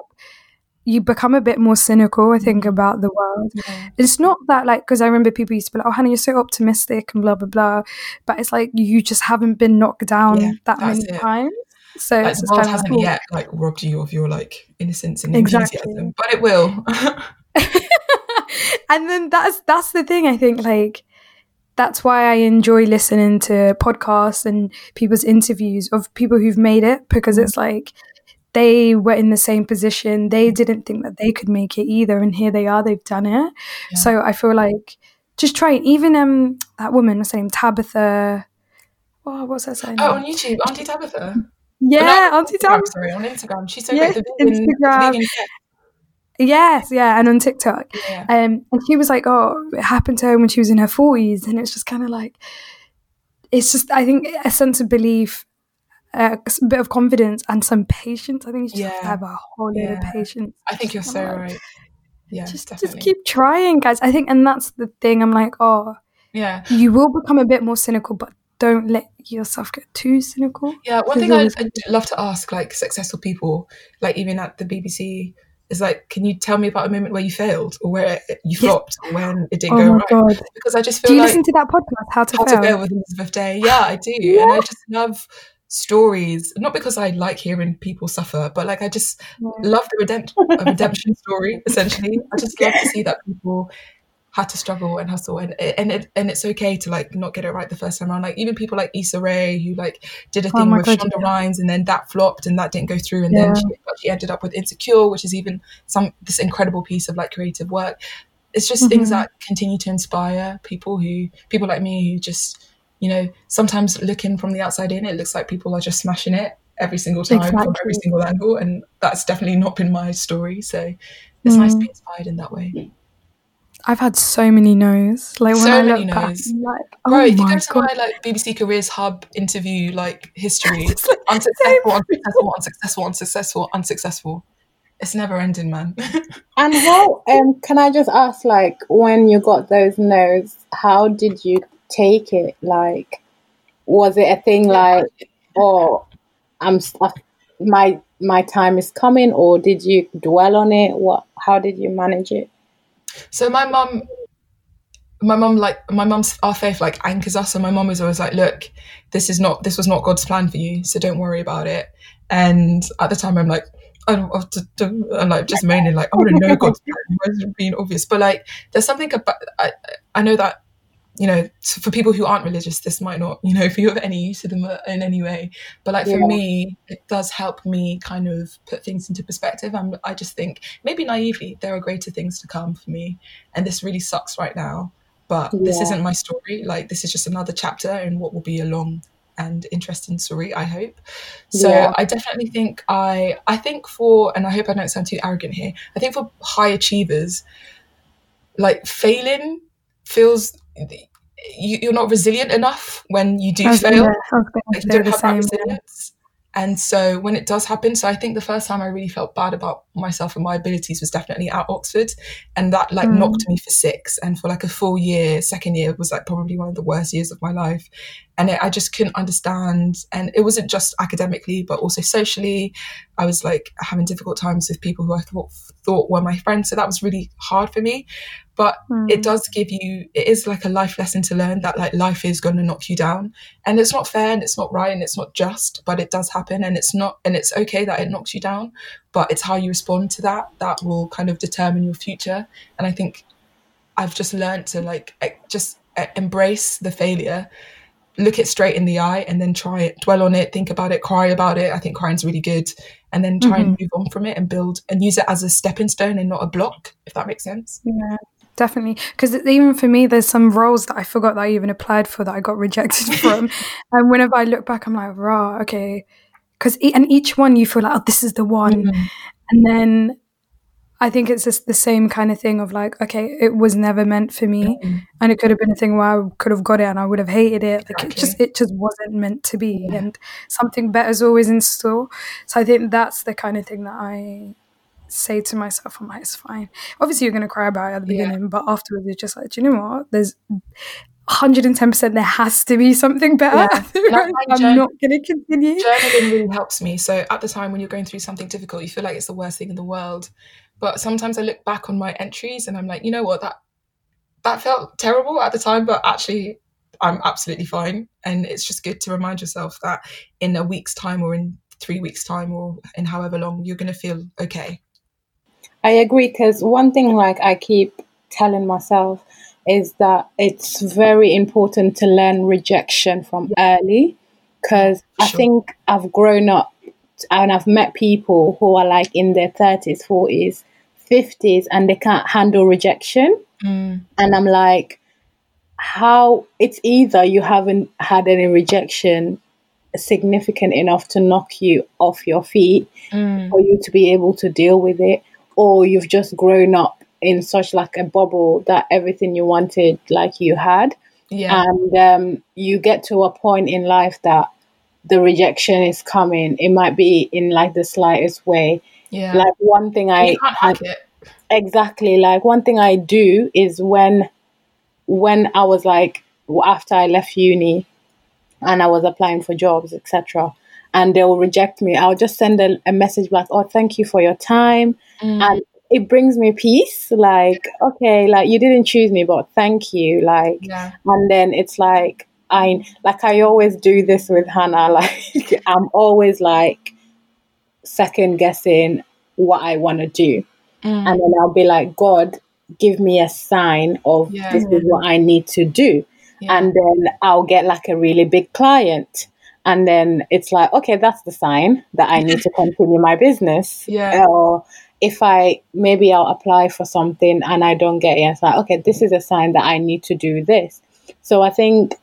you become a bit more cynical. I think mm. about the world. Yeah. It's not that like because I remember people used to be like, "Oh, Hannah, you're so optimistic" and blah blah blah. But it's like you just haven't been knocked down Yeah, that many it. times. So like it's the world hasn't cool. yet like robbed you of your like innocence and Exactly. enthusiasm, but it will. *laughs* and then that's that's the thing I think like that's why I enjoy listening to podcasts and people's interviews of people who've made it because mm. it's like they were in the same position they didn't think that they could make it either and here they are they've done it Yeah. so I feel like just try it even um that woman what's her name Tabitha oh what's her surname oh, on YouTube, Auntie Tabitha. yeah No, Auntie Tabitha Sorry, on Instagram. She's so Yeah. The vegan, Instagram. vegan yes yeah and on TikTok yeah. Um, and she was like, "Oh, it happened to her when she was in her forties," and it's just kind of like, it's just I think a sense of belief, uh, a bit of confidence, and some patience. I think you just have to have a whole lot of patience. I think you're so like, right. Yeah, Just, just keep trying, guys. I think, and that's the thing. I'm like, oh, yeah. you will become a bit more cynical, but don't let yourself get too cynical. Yeah, one thing I, I'd love to ask, like successful people, like even at the BBC, is like, can you tell me about a moment where you failed or where you flopped or when it didn't Oh go right? god! Because I just feel Do you like listen to that podcast, How to How Fail? to Fail with Elizabeth Day. Yeah, I do, and I just love stories. Not because I like hearing people suffer, but like I just Yeah. love the redemption, redemption story. *laughs* Essentially, I just love to see that people had to struggle and hustle, and and it, and it's okay to like not get it right the first time around. Like even people like Issa Rae, who like did a Oh thing my with God, Shonda yeah. Rhimes, and then that flopped, and that didn't go through, and Yeah. then she, she ended up with Insecure, which is even some this incredible piece of like creative work. It's just things Mhm. that continue to inspire people who people like me who just you know sometimes looking from the outside in, it looks like people are just smashing it every single time from every single angle, and that's definitely not been my story. So it's nice to Mm. be inspired in that way. I've had so many no's. Like when So I many look back, no's. I'm like, oh Bro, if you my go to god. my like BBC Careers Hub interview like history, *laughs* It's like- unsuccessful, unsuccessful, unsuccessful, unsuccessful, unsuccessful. It's never ending, man. *laughs* And how um can I just ask like when you got those no's, how did you take it? Like was it a thing like oh I'm uh, my my time is coming or did you dwell on it? What how did you manage it? So my mum, my mom like my mom's our faith like anchors us and my mom was always like look this is not this was not god's plan for you so don't worry about it and at the time i'm like I'm, I'm like just moaning like I want to know God's *laughs* plan It being obvious but like there's something about I, I know that you know for people who aren't religious this might not you know *laughs* be of any use to them in any way. But like for me it does help me kind of put things into perspective. I'm, i just think maybe naively there are greater things to come for me. And this really sucks right now. But yeah. this isn't my story. Like this is just another chapter in what will be a long and interesting story i hope. So yeah. i definitely think i i think for and i hope i don't sound too arrogant here i think for high achievers like failing feels you, are not resilient enough when you do fail like, you don't have that resilience and so when it does happen, so I think the first time I really felt bad about myself and my abilities was definitely at Oxford. And that like mm. knocked me for six. And for like a full year, second year was like probably one of the worst years of my life. And it, I just couldn't understand. And it wasn't just academically, but also socially. I was like having difficult times with people who I thought, thought were my friends. So that was really hard for me but mm. it does give you it is like a life lesson to learn that like life is going to knock you down and it's not fair and it's not right and it's not just but it does happen and it's not and it's okay that it knocks you down but it's how you respond to that that will kind of determine your future and i think i've just learned to like just embrace the failure look it straight in the eye and then try it dwell on it think about it cry about it. I think crying's really good. And then try mm-hmm. and move on from it and build and use it as a stepping stone and not a block if that makes sense. Yeah definitely. Because even for me there's some roles that i forgot that i even applied for that i got rejected *laughs* from. And whenever i look back i'm like raw okay. Because e- and each one you feel like oh this is the one. Mm-hmm. and then i think it's just the same kind of thing of like okay it was never meant for me mm-hmm. and it could have been a thing where i could have got it and i would have hated it like exactly. it just it just wasn't meant to be yeah. and something better is always in store so i think that's the kind of thing that i say to myself, I'm like, it's fine. Obviously, you're going to cry about it at the beginning, yeah. but afterwards, you're just like, do you know what? There's 110% there has to be something better. Yeah. *laughs* I'm journal- not going to continue. Journaling really helps me. So at the time when you're going through something difficult, you feel like it's the worst thing in the world. But sometimes I look back on my entries and I'm like, you know what? That that felt terrible at the time, but actually I'm absolutely fine. And it's just good to remind yourself that in a week's time or in three weeks' time or in however long, you're going to feel okay. I agree because one thing like I keep telling myself is that it's very important to learn rejection from early because sure. I think I've grown up and I've met people who are like in their 30s, 40s, 50s and they can't handle rejection. Mm. And I'm like, how it's either you haven't had any rejection significant enough to knock you off your feet mm. for you to be able to deal with it, or you've just grown up in such like a bubble that everything you wanted like you had yeah. and um, you get to a point in life that the rejection is coming it might be in like the slightest way yeah like one thing i, I exactly like one thing i do is when when i was like after i left uni and i was applying for jobs etc and they'll reject me, I'll just send a, a message like, "Oh, thank you for your time," mm. and it brings me peace. Like, okay, like you didn't choose me, but thank you. Like, yeah. and then it's like I like I always do this with Hannah. *laughs* Like, I'm always like second guessing what I want to do, mm. and then I'll be like, God, give me a sign of yeah. this is what I need to do. Yeah. And then I'll get like a really big client and then it's like okay that's the sign that i need to *laughs* continue my business yeah or if i maybe i'll apply for something and i don't get it it's like okay this is a sign that i need to do this so i think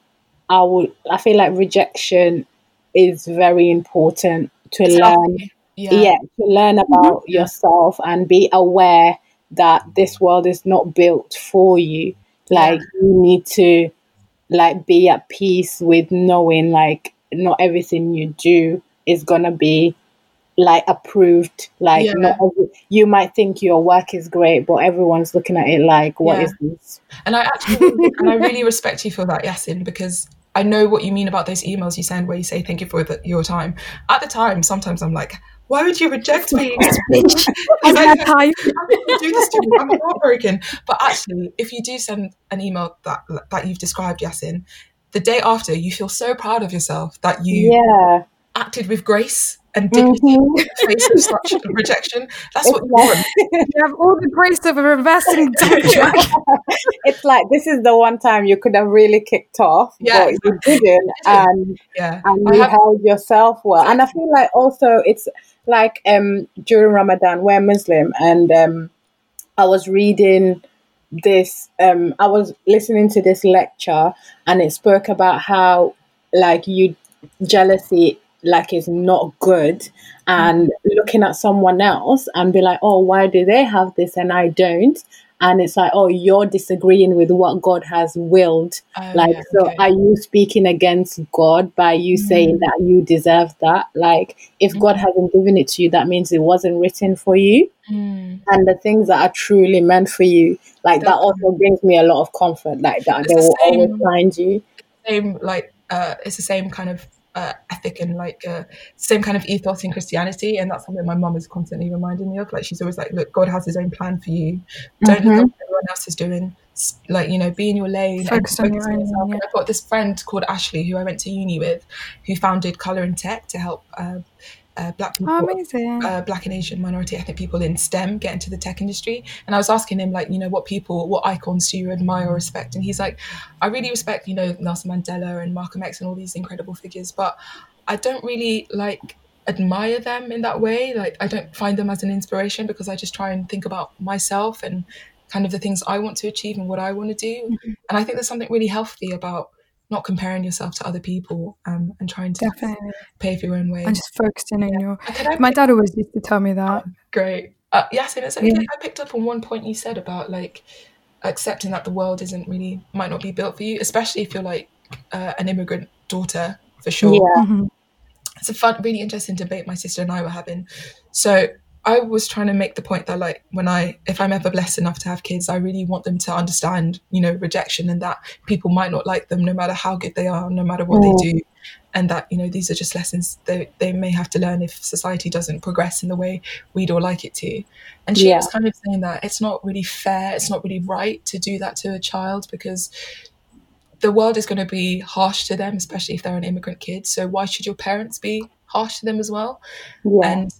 i would i feel like rejection is very important to learn yeah. yeah. to learn mm-hmm. about mm-hmm. yourself and be aware that this world is not built for you like yeah. you need to like be at peace with knowing like not everything you do is gonna be like approved. Like yeah. not every, you might think your work is great, but everyone's looking at it like, "What yeah. is this?" And I actually and I really *laughs* respect you for that, Yasin, because I know what you mean about those emails you send where you say thank you for the, your time. At the time, sometimes I'm like, why would you reject me? *laughs* I've *laughs* had time. *laughs* you do this to me. I'm heartbroken. But actually, if you do send an email that that you've described, Yasin, the day after, you feel so proud of yourself that you Yeah. acted with grace and dignity Mhm. in the face of such rejection. That's It's what you like- want. You have all the grace of a reversing *laughs* dump truck. *laughs* it's like this is the one time you could have really kicked off, Yeah, but you didn't, and Yeah. and you have- held yourself well. And I feel like also it's like um during Ramadan we're Muslim, and um I was reading this um I was listening to this lecture, and it spoke about how like you jealousy like is not good. And looking at someone else and be like oh why do they have this and i don't? And it's like oh you're disagreeing with what god has willed. Oh, like yeah, so okay. are you speaking against god by you saying that you deserve that? Like if god hasn't given it to you that means it wasn't written for you. Mm. and the things that are truly meant for you like that also brings me a lot of comfort like that It's they the will same- always find you. same like uh, it's the same kind of uh, ethic and like uh, same kind of ethos in Christianity, and that's something my mum is constantly reminding me of. Like she's always like, "Look, God has His own plan for you. Don't look at what everyone else is doing. Like you know, be in your lane. Focus on your own, yourself." yeah. I've got this friend called Ashley who I went to uni with, who founded Colorintech to help. Uh, uh, black people Oh, uh, black and Asian minority ethnic people in STEM get into the tech industry. And I was asking him, like, you know, what people, what icons do you admire or respect? And he's like, I really respect, you know, Nelson Mandela and Malcolm X and all these incredible figures, but I don't really like admire them in that way. Like, I don't find them as an inspiration because I just try and think about myself and kind of the things I want to achieve and what I want to do. And I think there's something really healthy about not comparing yourself to other people um, and trying to Definitely. pave your own way. And just focusing on your. I My dad always used to tell me that. Great. Uh, yes, and it's okay. Yeah. I picked up on one point you said about like accepting that the world isn't really might not be built for you, especially if you're like uh, an immigrant daughter for sure. yeah Mhm. It's a fun, really interesting debate my sister and I were having. So I was trying to make the point that like when I if I'm ever blessed enough to have kids, I really want them to understand, you know, rejection and that people might not like them no matter how good they are, no matter what Mm. they do. And that, you know, these are just lessons they they may have to learn if society doesn't progress in the way we'd all like it to. And she Yeah. was kind of saying that it's not really fair, it's not really right to do that to a child because the world is going to be harsh to them, especially if they're an immigrant kid. So why should your parents be harsh to them as well? yeah And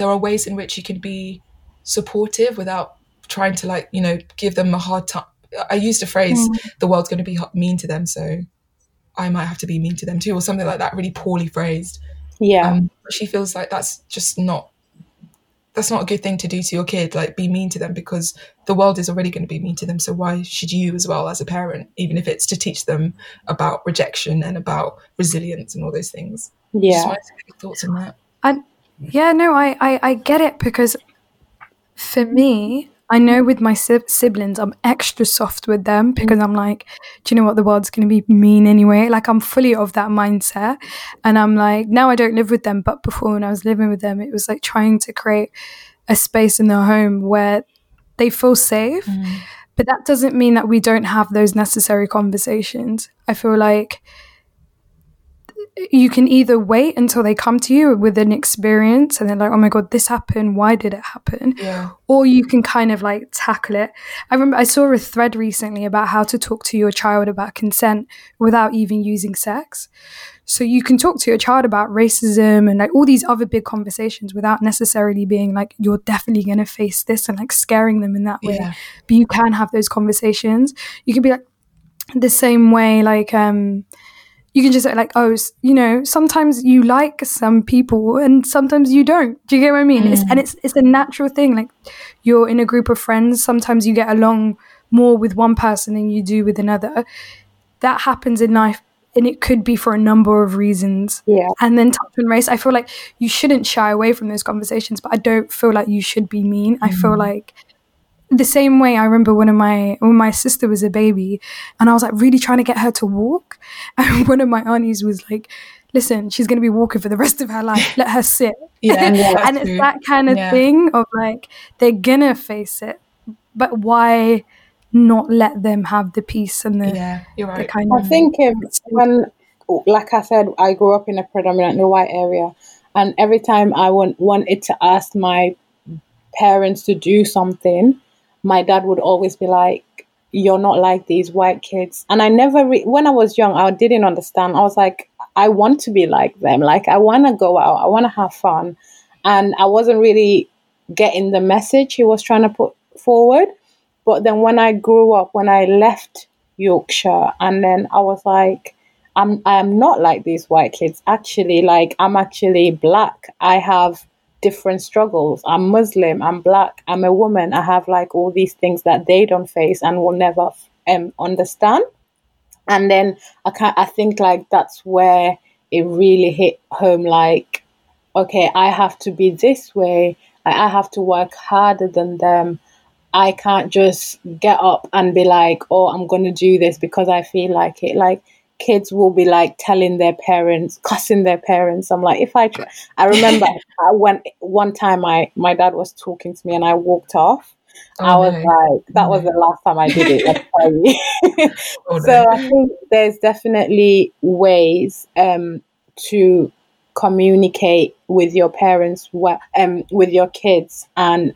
there are ways in which you can be supportive without trying to like you know give them a hard time. I used a phrase, "The world's going to be mean to them," so I might have to be mean to them too, or something like that. Really poorly phrased. yeah Um, she feels like that's just not. That's not a good thing to do to your kid. Like be mean to them because the world is already going to be mean to them. So why should you as well as a parent, even if it's to teach them about rejection and about resilience and all those things? Yeah wanted to get your thoughts on that. Yeah, no, I, I, I get it because for me, I know with my si- siblings, I'm extra soft with them mm. because I'm like, do you know what? The world's going to be mean anyway. Like, I'm fully of that mindset. And I'm like, now I don't live with them. But before, when I was living with them, it was like trying to create a space in their home where they feel safe. Mm. But that doesn't mean that we don't have those necessary conversations. I feel like you can either wait until they come to you with an experience and they're like, oh my God, this happened. Why did it happen? Yeah. Or you can kind of like tackle it. I remember I saw a thread recently about how to talk to your child about consent without even using sex. So you can talk to your child about racism and like all these other big conversations without necessarily being like, you're definitely going to face this and like scaring them in that way. Yeah. But you can have those conversations. You can be like, the same way, like, um, you can just say like, oh, you know, sometimes you like some people and sometimes you don't. Do you get what I mean? It's, mm. and it's it's a natural thing. Like you're in a group of friends. Sometimes you get along more with one person than you do with another. That happens in life, and it could be for a number of reasons. yeah And then touch and race, I feel like you shouldn't shy away from those conversations, but I don't feel like you should be mean. I feel mm. like the same way I remember when my when my sister was a baby and I was like really trying to get her to walk *laughs* and one of my aunties was like listen she's going to be walking for the rest of her life let her sit *laughs* Yeah. that's and *laughs* it's true. that kind of Yeah. thing of like they're gonna face it but why not let them have the peace and the, Yeah, you're the right. kind I of think um, when, like I said, I grew up in a predominantly white area, And every time I want, wanted to ask my parents to do something, my dad would always be like, You're not like these white kids. And I never, re- when I was young, I didn't understand. I was like, I want to be like them. Like, I want to go out, I want to have fun. And I wasn't really getting the message he was trying to put forward. But then when I grew up, when I left Yorkshire, and then I was like, I'm I'm not like these white kids. Actually, like I'm actually black. I have different struggles. I'm Muslim. I'm black. I'm a woman. I have like all these things that they don't face and will never um, understand. And then I can't. I think like that's where it really hit home. Like, okay, I have to be this way. I, I have to work harder than them. I can't just get up and be like, oh, I'm going to do this because I feel like it. Like, kids will be like telling their parents, cussing their parents. I'm like, if I try, I remember *laughs* I went one time, I my dad was talking to me and I walked off. Oh, I was no. like, that was the last time I did it. *laughs* Oh, so no. I think there's definitely ways um, to communicate with your parents, well, um, with your kids, and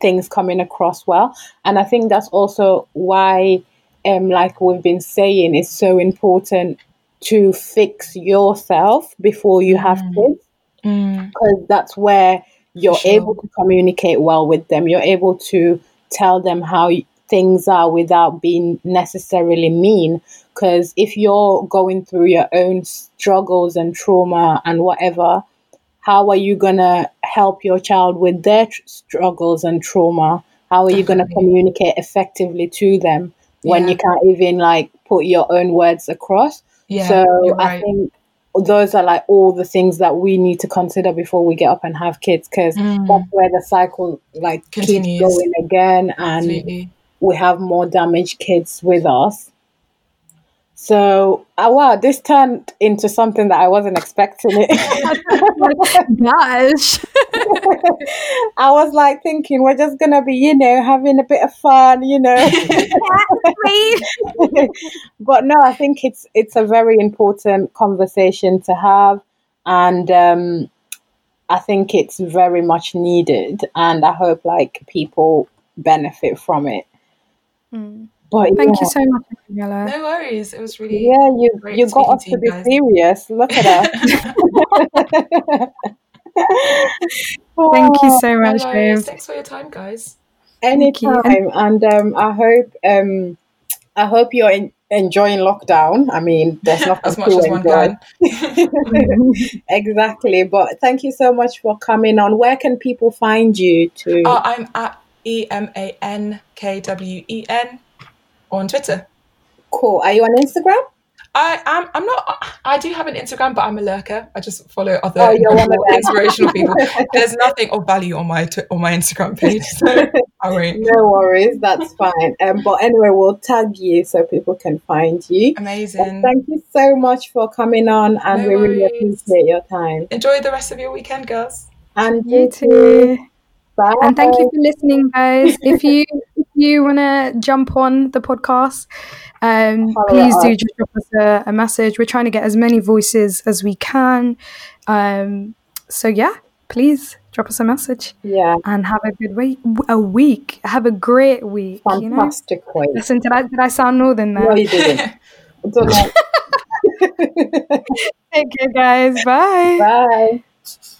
things coming across well. And I think that's also why, um, like we've been saying, it's so important to fix yourself before you have Mm. kids Mm, because that's where you're sure. able to communicate well with them. You're able to tell them how things are without being necessarily mean. Because if you're going through your own struggles and trauma and whatever, how are you going to help your child with their tr- struggles and trauma? How are you going to communicate effectively to them when Yeah. you can't even like put your own words across? Yeah, so you're I think those are like all the things that we need to consider before we get up and have kids because Mm, that's where the cycle like Continues. keeps going again and absolutely. we have more damaged kids with us. So, uh, wow, this turned into something that I wasn't expecting it. *laughs* Gosh. *laughs* I was like thinking we're just gonna be, you know, having a bit of fun, you know. *laughs* but no, I think it's it's a very important conversation to have, and um, I think it's very much needed, and I hope like people benefit from it. Mm. But Thank yeah, you so much, Daniela. No worries. It was really. yeah, you Great you got us to to be guys. serious. Look at us. *laughs* *laughs* Thank you Oh, so much, worries. babe. Thanks for your time, guys. Thank you. anytime, and um, I hope um, I hope you're en- enjoying lockdown. I mean, there's nothing *laughs* As much to as one enjoy. exactly. But thank you so much for coming on. Where can people find you to? Oh, I'm at E M A N K W E N on Twitter. cool. Are you on Instagram? I am. I'm not. I do have an Instagram, but I'm a lurker. I just follow other Oh, you're one of incredible, them. inspirational people. *laughs* There's nothing of value on my tw- on my Instagram page, so I *laughs* won't. No worries. That's fine. Um, but anyway, we'll tag you so people can find you. And Amazing. thank you so much for coming on, and No we really appreciate your time. Enjoy the rest of your weekend, girls. And You too. Bye. And thank you for listening, guys. If you if you want to jump on the podcast, um, please do just drop us a, a message. We're trying to get as many voices as we can. Um, so yeah, please drop us a message Yeah, and have a good week. A week. Have a great week. You know. fantastic. Listen, did I did I sound northern No, you didn't. *laughs* Take care, guys. Bye. Bye.